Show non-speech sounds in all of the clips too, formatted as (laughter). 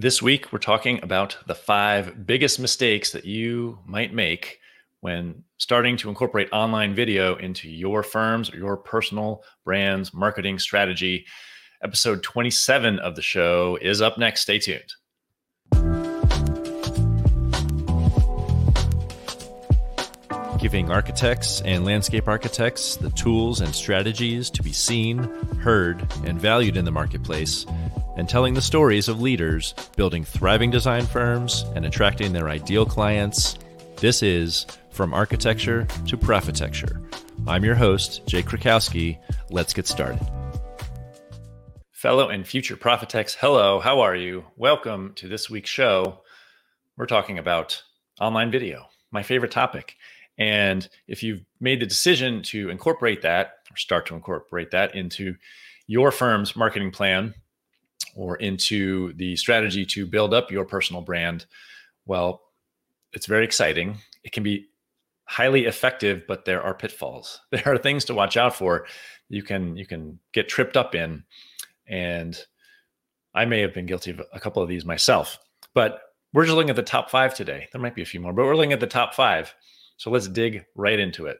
This week, we're talking about the five biggest mistakes that you might make when starting to incorporate online video into your firm's or your personal brand's marketing strategy. Episode 27 of the show is up next. Stay tuned. Giving architects and landscape architects the tools and strategies to be seen, heard, and valued in the marketplace, and telling the stories of leaders building thriving design firms and attracting their ideal clients. This is From Architecture to Profitecture. I'm your host, Jake Krakowski. Let's get started. Fellow and future Profitex, hello, how are you? Welcome to this week's show. We're talking about online video, my favorite topic. And if you've made the decision to incorporate that or start to incorporate that into your firm's marketing plan or into the strategy to build up your personal brand, well, it's very exciting. It can be highly effective, but there are pitfalls. (laughs) There are things to watch out for. You can you can get tripped up in, and I may have been guilty of a couple of these myself. But we're just looking at the top five today. There might be a few more, but we're looking at the top five. So let's dig right into it.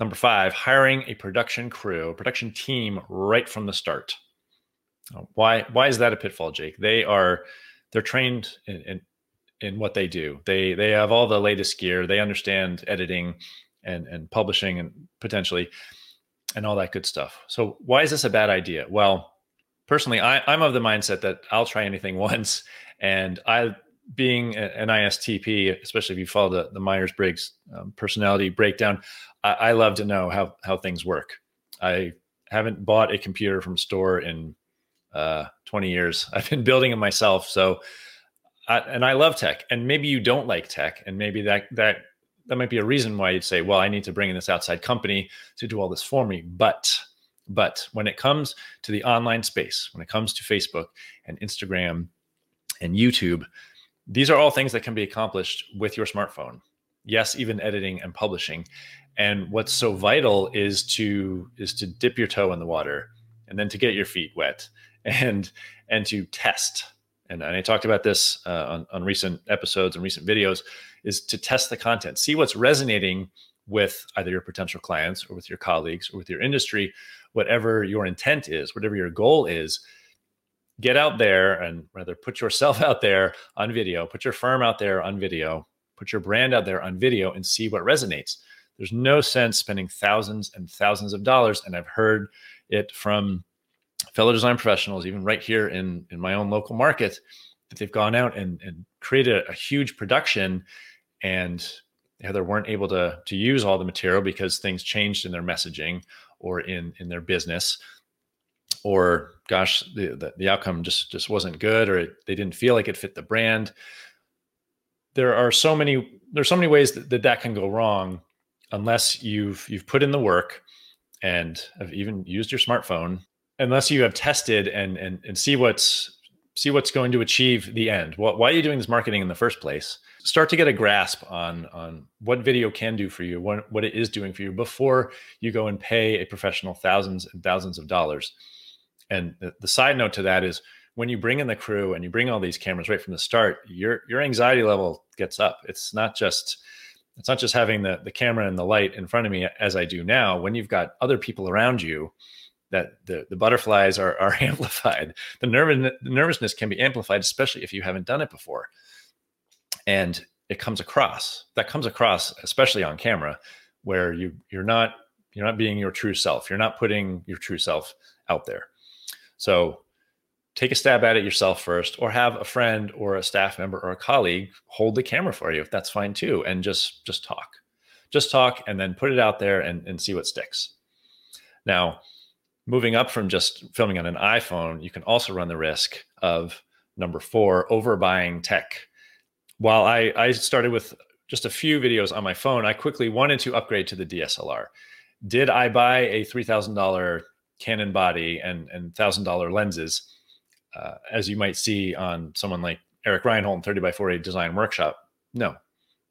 Number five, hiring a production crew, production team right from the start. Why why is that a pitfall, Jake? They are they're trained in, in, in what they do. They they have all the latest gear. They understand editing and and publishing and potentially and all that good stuff. So why is this a bad idea? Well, personally, I, I'm of the mindset that I'll try anything (laughs) once, and I being an ISTP, especially if you follow the, the Myers Briggs um, personality breakdown, I, I, love to know how, how things work. I haven't bought a computer from store in uh, 20 years. (laughs) I've been building it myself. So, I, and I love tech. And maybe you don't like tech, and maybe that that that might be a reason why you'd say, "Well, I need to bring in this outside company to do all this for me." But but when it comes to the online space, when it comes to Facebook and Instagram and YouTube, these are all things that can be accomplished with your smartphone. Yes, even editing and publishing. And what's so vital is to is to dip your toe in the water and then to get your feet wet and and to test. And, and I talked about this uh, on, on recent episodes and recent videos is to test the content, see what's resonating with either your potential clients or with your colleagues or with your industry, whatever your intent is, whatever your goal is, get out there and rather put yourself (laughs) out there on video, put your firm out there on video, put your brand out there on video and see what resonates. There's no sense spending thousands and thousands of dollars. And I've heard it from fellow design professionals, even right here in, in my own local market, that they've gone out and, and created a, a huge production and either weren't able to, to use all the material because things changed in their messaging or in, in their business or gosh, the, the, the outcome just just wasn't good, or it, they didn't feel like it fit the brand. There are so many there's so many ways that, that that can go wrong unless you've you've put in the work and have even used your smartphone unless you have tested and and and see what's see what's going to achieve the end what, why are you doing this marketing in the first place start to get a grasp on on what video can do for you what, what it is doing for you before you go and pay a professional thousands and thousands of dollars and the, the side note to that is when you bring in the crew and you bring all these cameras right from the start, your your anxiety level gets up. It's not just it's not just having the the camera and the light in front of me as I do now. When you've got other people around you, that the the butterflies are are (laughs) amplified. The nervous the nervousness can be amplified, especially if you haven't done it before, and it comes across. That comes across, especially on camera, where you you're not you're not being your true self. You're not putting your true self out there. So take a stab at it yourself first, or have a friend or a staff member or a colleague hold the camera for you if that's fine too, and just just talk. Just talk and then put it out there and, and see what sticks. Now, moving up from just filming on an iPhone, you can also run the risk of number four, overbuying tech. While I, I started with just a few videos on my phone, I quickly wanted to upgrade to the DSLR. Did I buy a $3,000 Canon body and and thousand dollar lenses, uh, as you might see on someone like Eric Reinholdt, 30 by 40 Design Workshop. No,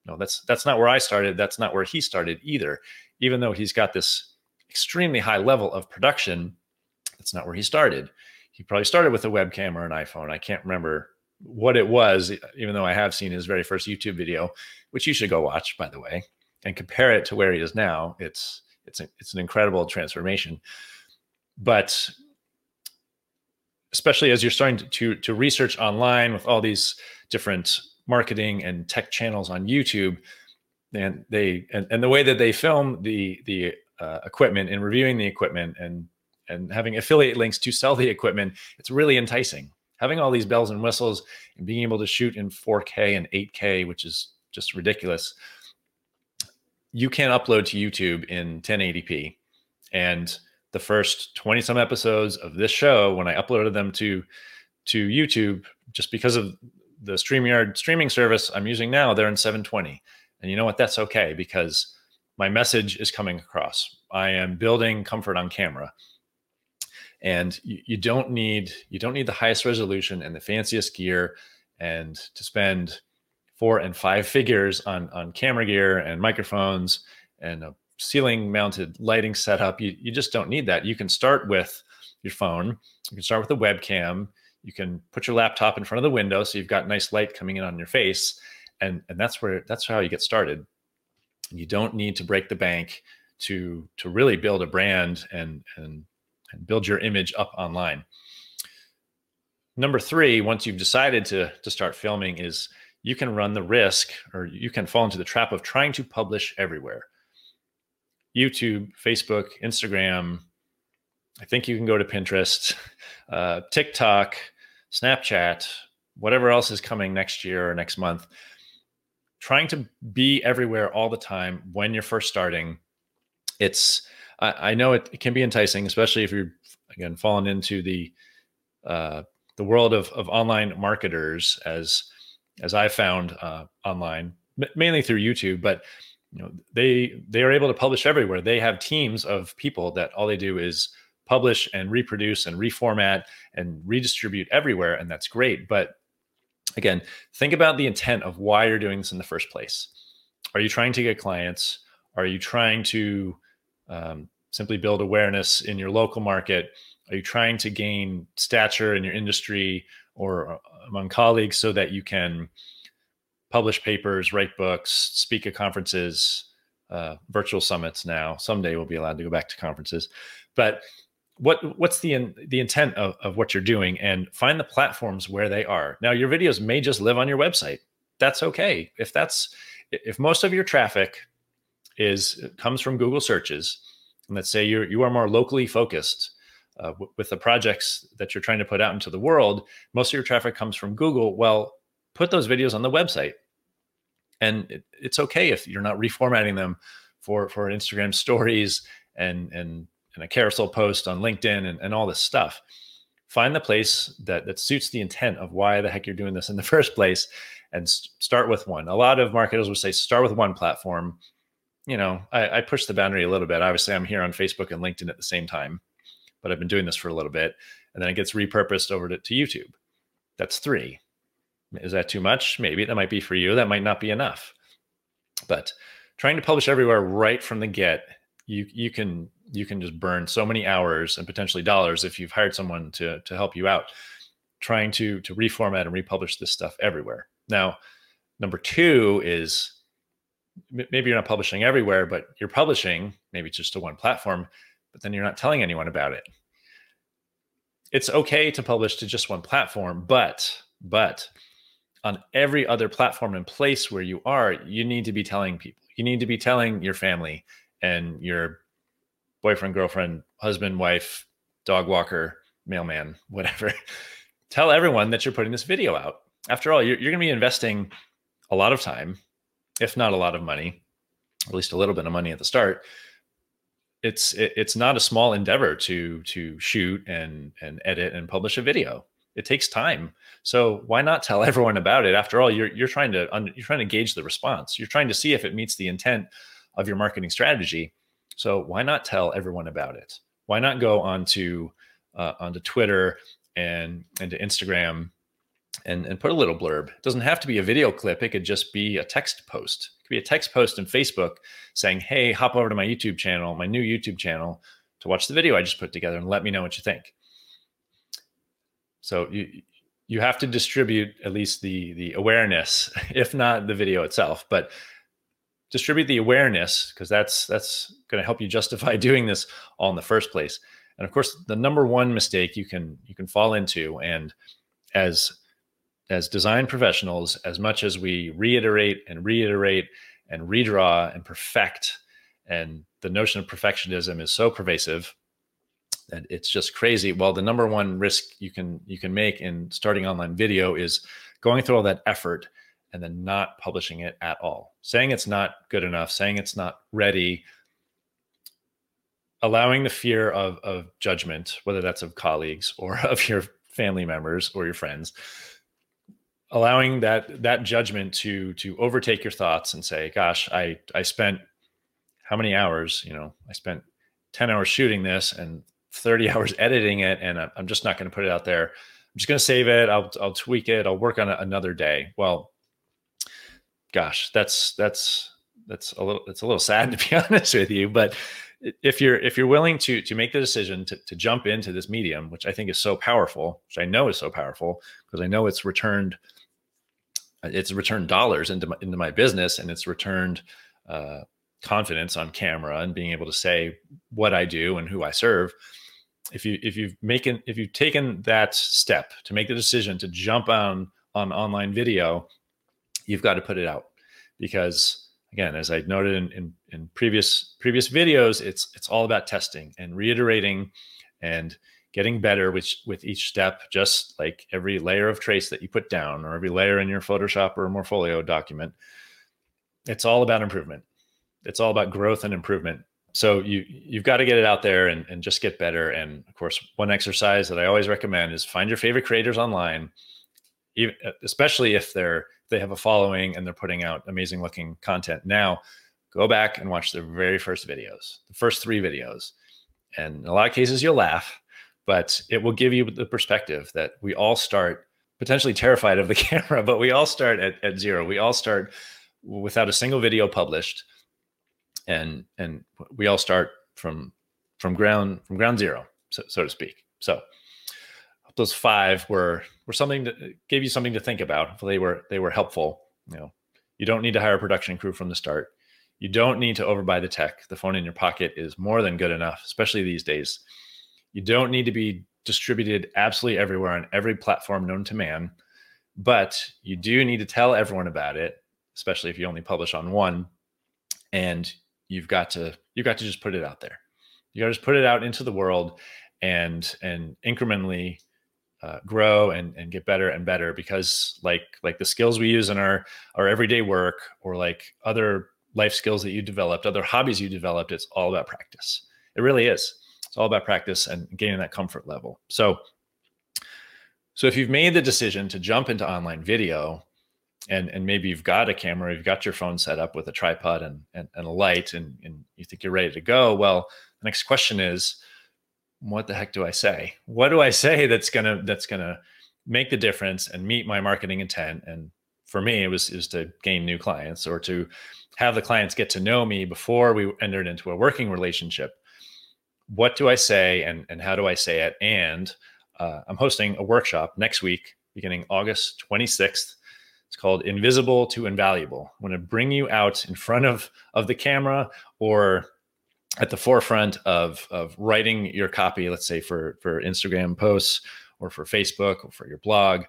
no, that's that's not where I started. That's not where he started either. Even though he's got this extremely high level of production, that's not where he started. He probably started with a webcam or an iPhone. I can't remember what it was, even though I have seen his very first YouTube video, which you should go watch, by the way, and compare it to where he is now. It's it's a, it's an incredible transformation. But especially as you're starting to, to, to research online with all these different marketing and tech channels on YouTube, and they and, and the way that they film the the uh, equipment and reviewing the equipment and and having affiliate links to sell the equipment, it's really enticing. Having all these bells and whistles and being able to shoot in 4K and 8K, which is just ridiculous. You can upload to YouTube in 1080p. And the first 20 some episodes of this show, when I uploaded them to to YouTube, just because of the StreamYard streaming service I'm using now, they're in 720. And you know what? That's okay because my message is coming across. I am building comfort on camera. And you, you, don't need you don't need the highest resolution and the fanciest gear and to spend four and five figures on on camera gear and microphones and a ceiling mounted lighting setup. You, you just don't need that. You can start with your phone. You can start with a webcam. You can put your laptop in front of the window so you've got nice light coming in on your face. And and that's where that's how you get started you don't need to break the bank to to really build a brand and and and build your image up online. Number three, once you've decided to, to start filming, is you can run the risk or you can fall into the trap of trying to publish everywhere YouTube, Facebook, Instagram. I think you can go to Pinterest, (laughs) uh, TikTok, Snapchat, whatever else is coming next year or next month. Trying to be everywhere all the time when you're first starting, it's I, I know it, it, can be enticing, especially if you're again falling into the uh, the world of, of online marketers as as I found uh, online, mainly through YouTube, but you know they they are able to publish everywhere. They have teams of people that all they do is publish and reproduce and reformat and redistribute everywhere, and that's great. But again, think about the intent of why you're doing this in the first place. Are you trying to get clients? Are you trying to um, simply build awareness in your local market? Are you trying to gain stature in your industry or uh, among colleagues so that you can publish papers, write books, speak at conferences, uh, virtual summits now? Someday we'll be allowed to go back to conferences. But what what's the in, the intent of, of what you're doing and find the platforms where they are. Now your videos may just live on your website. That's okay. If that's if most of your traffic is comes from Google searches, and let's say you're you are more locally focused uh, w- with the projects that you're trying to put out into the world, most of your traffic comes from Google. Well, put those videos on the website, and it, it's okay if you're not reformatting them for for Instagram stories and and and a carousel post on LinkedIn and, and all this stuff. Find the place that that suits the intent of why the heck you're doing this in the (laughs) first place, and st- start with one. A lot of marketers will say start with one platform you know, I, I push the boundary a little bit. Obviously, I'm here on Facebook and LinkedIn at the same time, but I've been doing this for a little bit. And then it gets repurposed over to, to YouTube. That's three. Is that too much? Maybe that might be for you. That might not be enough. But trying to publish everywhere right from the get, you you can you can just burn so many hours and potentially dollars if you've hired someone to to help you out trying to to reformat and republish this stuff everywhere. Now, number 2 is maybe you're not publishing everywhere, but you're publishing maybe just to one platform, but then you're not telling anyone about it. It's okay to publish to just one platform, but but on every other platform and place where you are, you need to be telling people. You need to be telling your family and your boyfriend, girlfriend, husband, wife, dog walker, mailman, whatever. (laughs) Tell everyone that you're putting this video out. After all, you're, you're going to be investing a lot of time if not a lot of money, at least a little bit of money at the start, it's it, it's not a small endeavor to to shoot and and edit and publish a video. It takes time. So why not tell (laughs) everyone about it? After all, you're you're trying to you're trying to gauge the response. You're trying to see if it meets the intent of your marketing strategy. So why not tell everyone about it? Why not go onto uh, onto Twitter and and to Instagram and, and put a little blurb. It doesn't have to be a video clip. It could just be a text post. It could be a text post in Facebook saying, hey, hop over to my YouTube channel, my new YouTube channel, to watch the video I just put together and let me know what you think. So you you have to distribute at least the the awareness, (laughs) if not the video itself, but distribute the awareness because that's that's going to help you justify (laughs) doing this all in the first place. And of course, the number one mistake you can you can fall into, and as as design professionals, as much as we reiterate and reiterate and redraw and perfect, and the notion of perfectionism is so pervasive that it's just crazy. Well, the number one risk you can you can make in starting online video is going through all that effort and then not publishing it at all. Saying it's not good enough, saying it's not ready, allowing the fear of of judgment, whether that's of colleagues (laughs) or of your family members or your friends, allowing that that judgment to to overtake your thoughts and say, "Gosh, I I spent how many hours? You know, I spent ten hours shooting this and 30 (laughs) hours editing it, and I'm just not going to put it out there. I'm just going to save it. I'll I'll tweak it. I'll work on it another day." Well, gosh, that's that's that's a little it's a little sad (laughs) to be honest with you, but if you're if you're willing to to make the decision to, to jump into this medium which i think is so powerful which i know is so powerful because i know it's returned it's returned dollars into my, into my business and it's returned uh, confidence on camera and being able to say what i do and who i serve. If you if you've making if you've taken that step to make the decision to jump on on online video you've got to put it out because again, as I noted in, in, in, previous previous videos, it's it's all about testing and reiterating and getting better with with each step, just like every layer of trace that you put down or every layer in your Photoshop or Morpholio document. It's all about improvement. It's all about growth and improvement. So you you've got to get it out there and, and just get better. And of course, one exercise that I always recommend is find your favorite creators online, even, especially if they're they have a following and they're putting out amazing looking content. Now, go back and watch their very first videos, the first three videos. And in a lot of cases, you'll laugh, but it will give you the perspective that we all start potentially terrified of the (laughs) camera, but we all start at, at zero. We all start without a single video published. And and we all start from from ground from ground zero, so, so to speak. So those five were were something that uh, gave you something to think about. They were they were helpful. You know, you don't need to hire a production crew from the start. You don't need to overbuy the tech. The phone in your pocket is more than good enough, especially these days. You don't need to be distributed absolutely everywhere on every platform known to man, but you do need to tell everyone about it, especially if you only publish on one. And you've got to you've got to just put it out there. You got to just put it out into the world and and incrementally uh, grow and, and get better and better because like like the skills we use in our our everyday work or like other life skills that you developed other hobbies you developed it's all about practice. It really is. It's all about practice and gaining that comfort level. So so if you've made the decision to jump into online video and and maybe you've got a camera you've got your phone set up with a tripod and and, and a light and, and you think you're ready to go well the next question is what the heck do I say? What do I say that's gonna that's gonna make the difference and meet my marketing intent? And for me, it was is to gain new clients or to have the clients get to know me before we entered into a working relationship. What do I say and and how do I say it? And uh, I'm hosting a workshop next week, beginning August 26th. It's called Invisible to Invaluable. I want to bring you out in front of of the camera or at the forefront of of writing your copy let's say for for instagram posts or for facebook or for your blog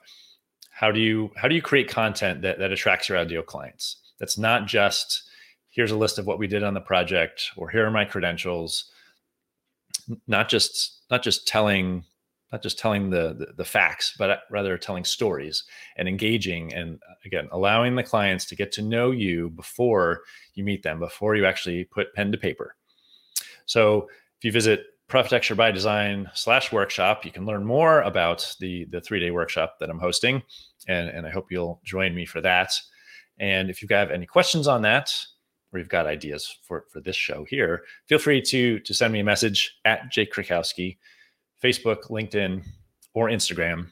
how do you how do you create content that, that attracts your ideal clients? That's not just here's a list of what we did on the project or here are my credentials. Not just not just telling not just telling the, the, the facts but uh, rather telling stories and engaging and uh, again allowing the clients to get to know you before you meet them before you actually put pen to paper so if you visit Profitecture by Design slash workshop, you can learn more about the, the three day workshop that I'm hosting. And, and I hope you'll join me for that. And if you have any questions on that, or you've got ideas for, for this show here, feel free to, to send me a message at Jake Krakowski, Facebook, LinkedIn, or Instagram.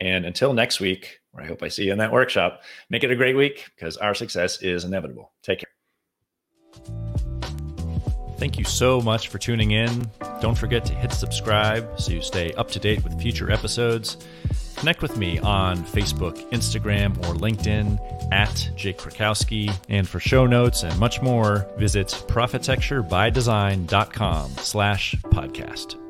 And until next week, where I hope I see you in that workshop, make it a great week because our success is inevitable. Take care. Thank you so much for tuning in. Don't forget to hit subscribe so you stay up to date with future episodes. Connect with me on Facebook, Instagram, or LinkedIn at Jake Krakowski. And for show notes and much more, visit profitecturebydesign.com slash podcast.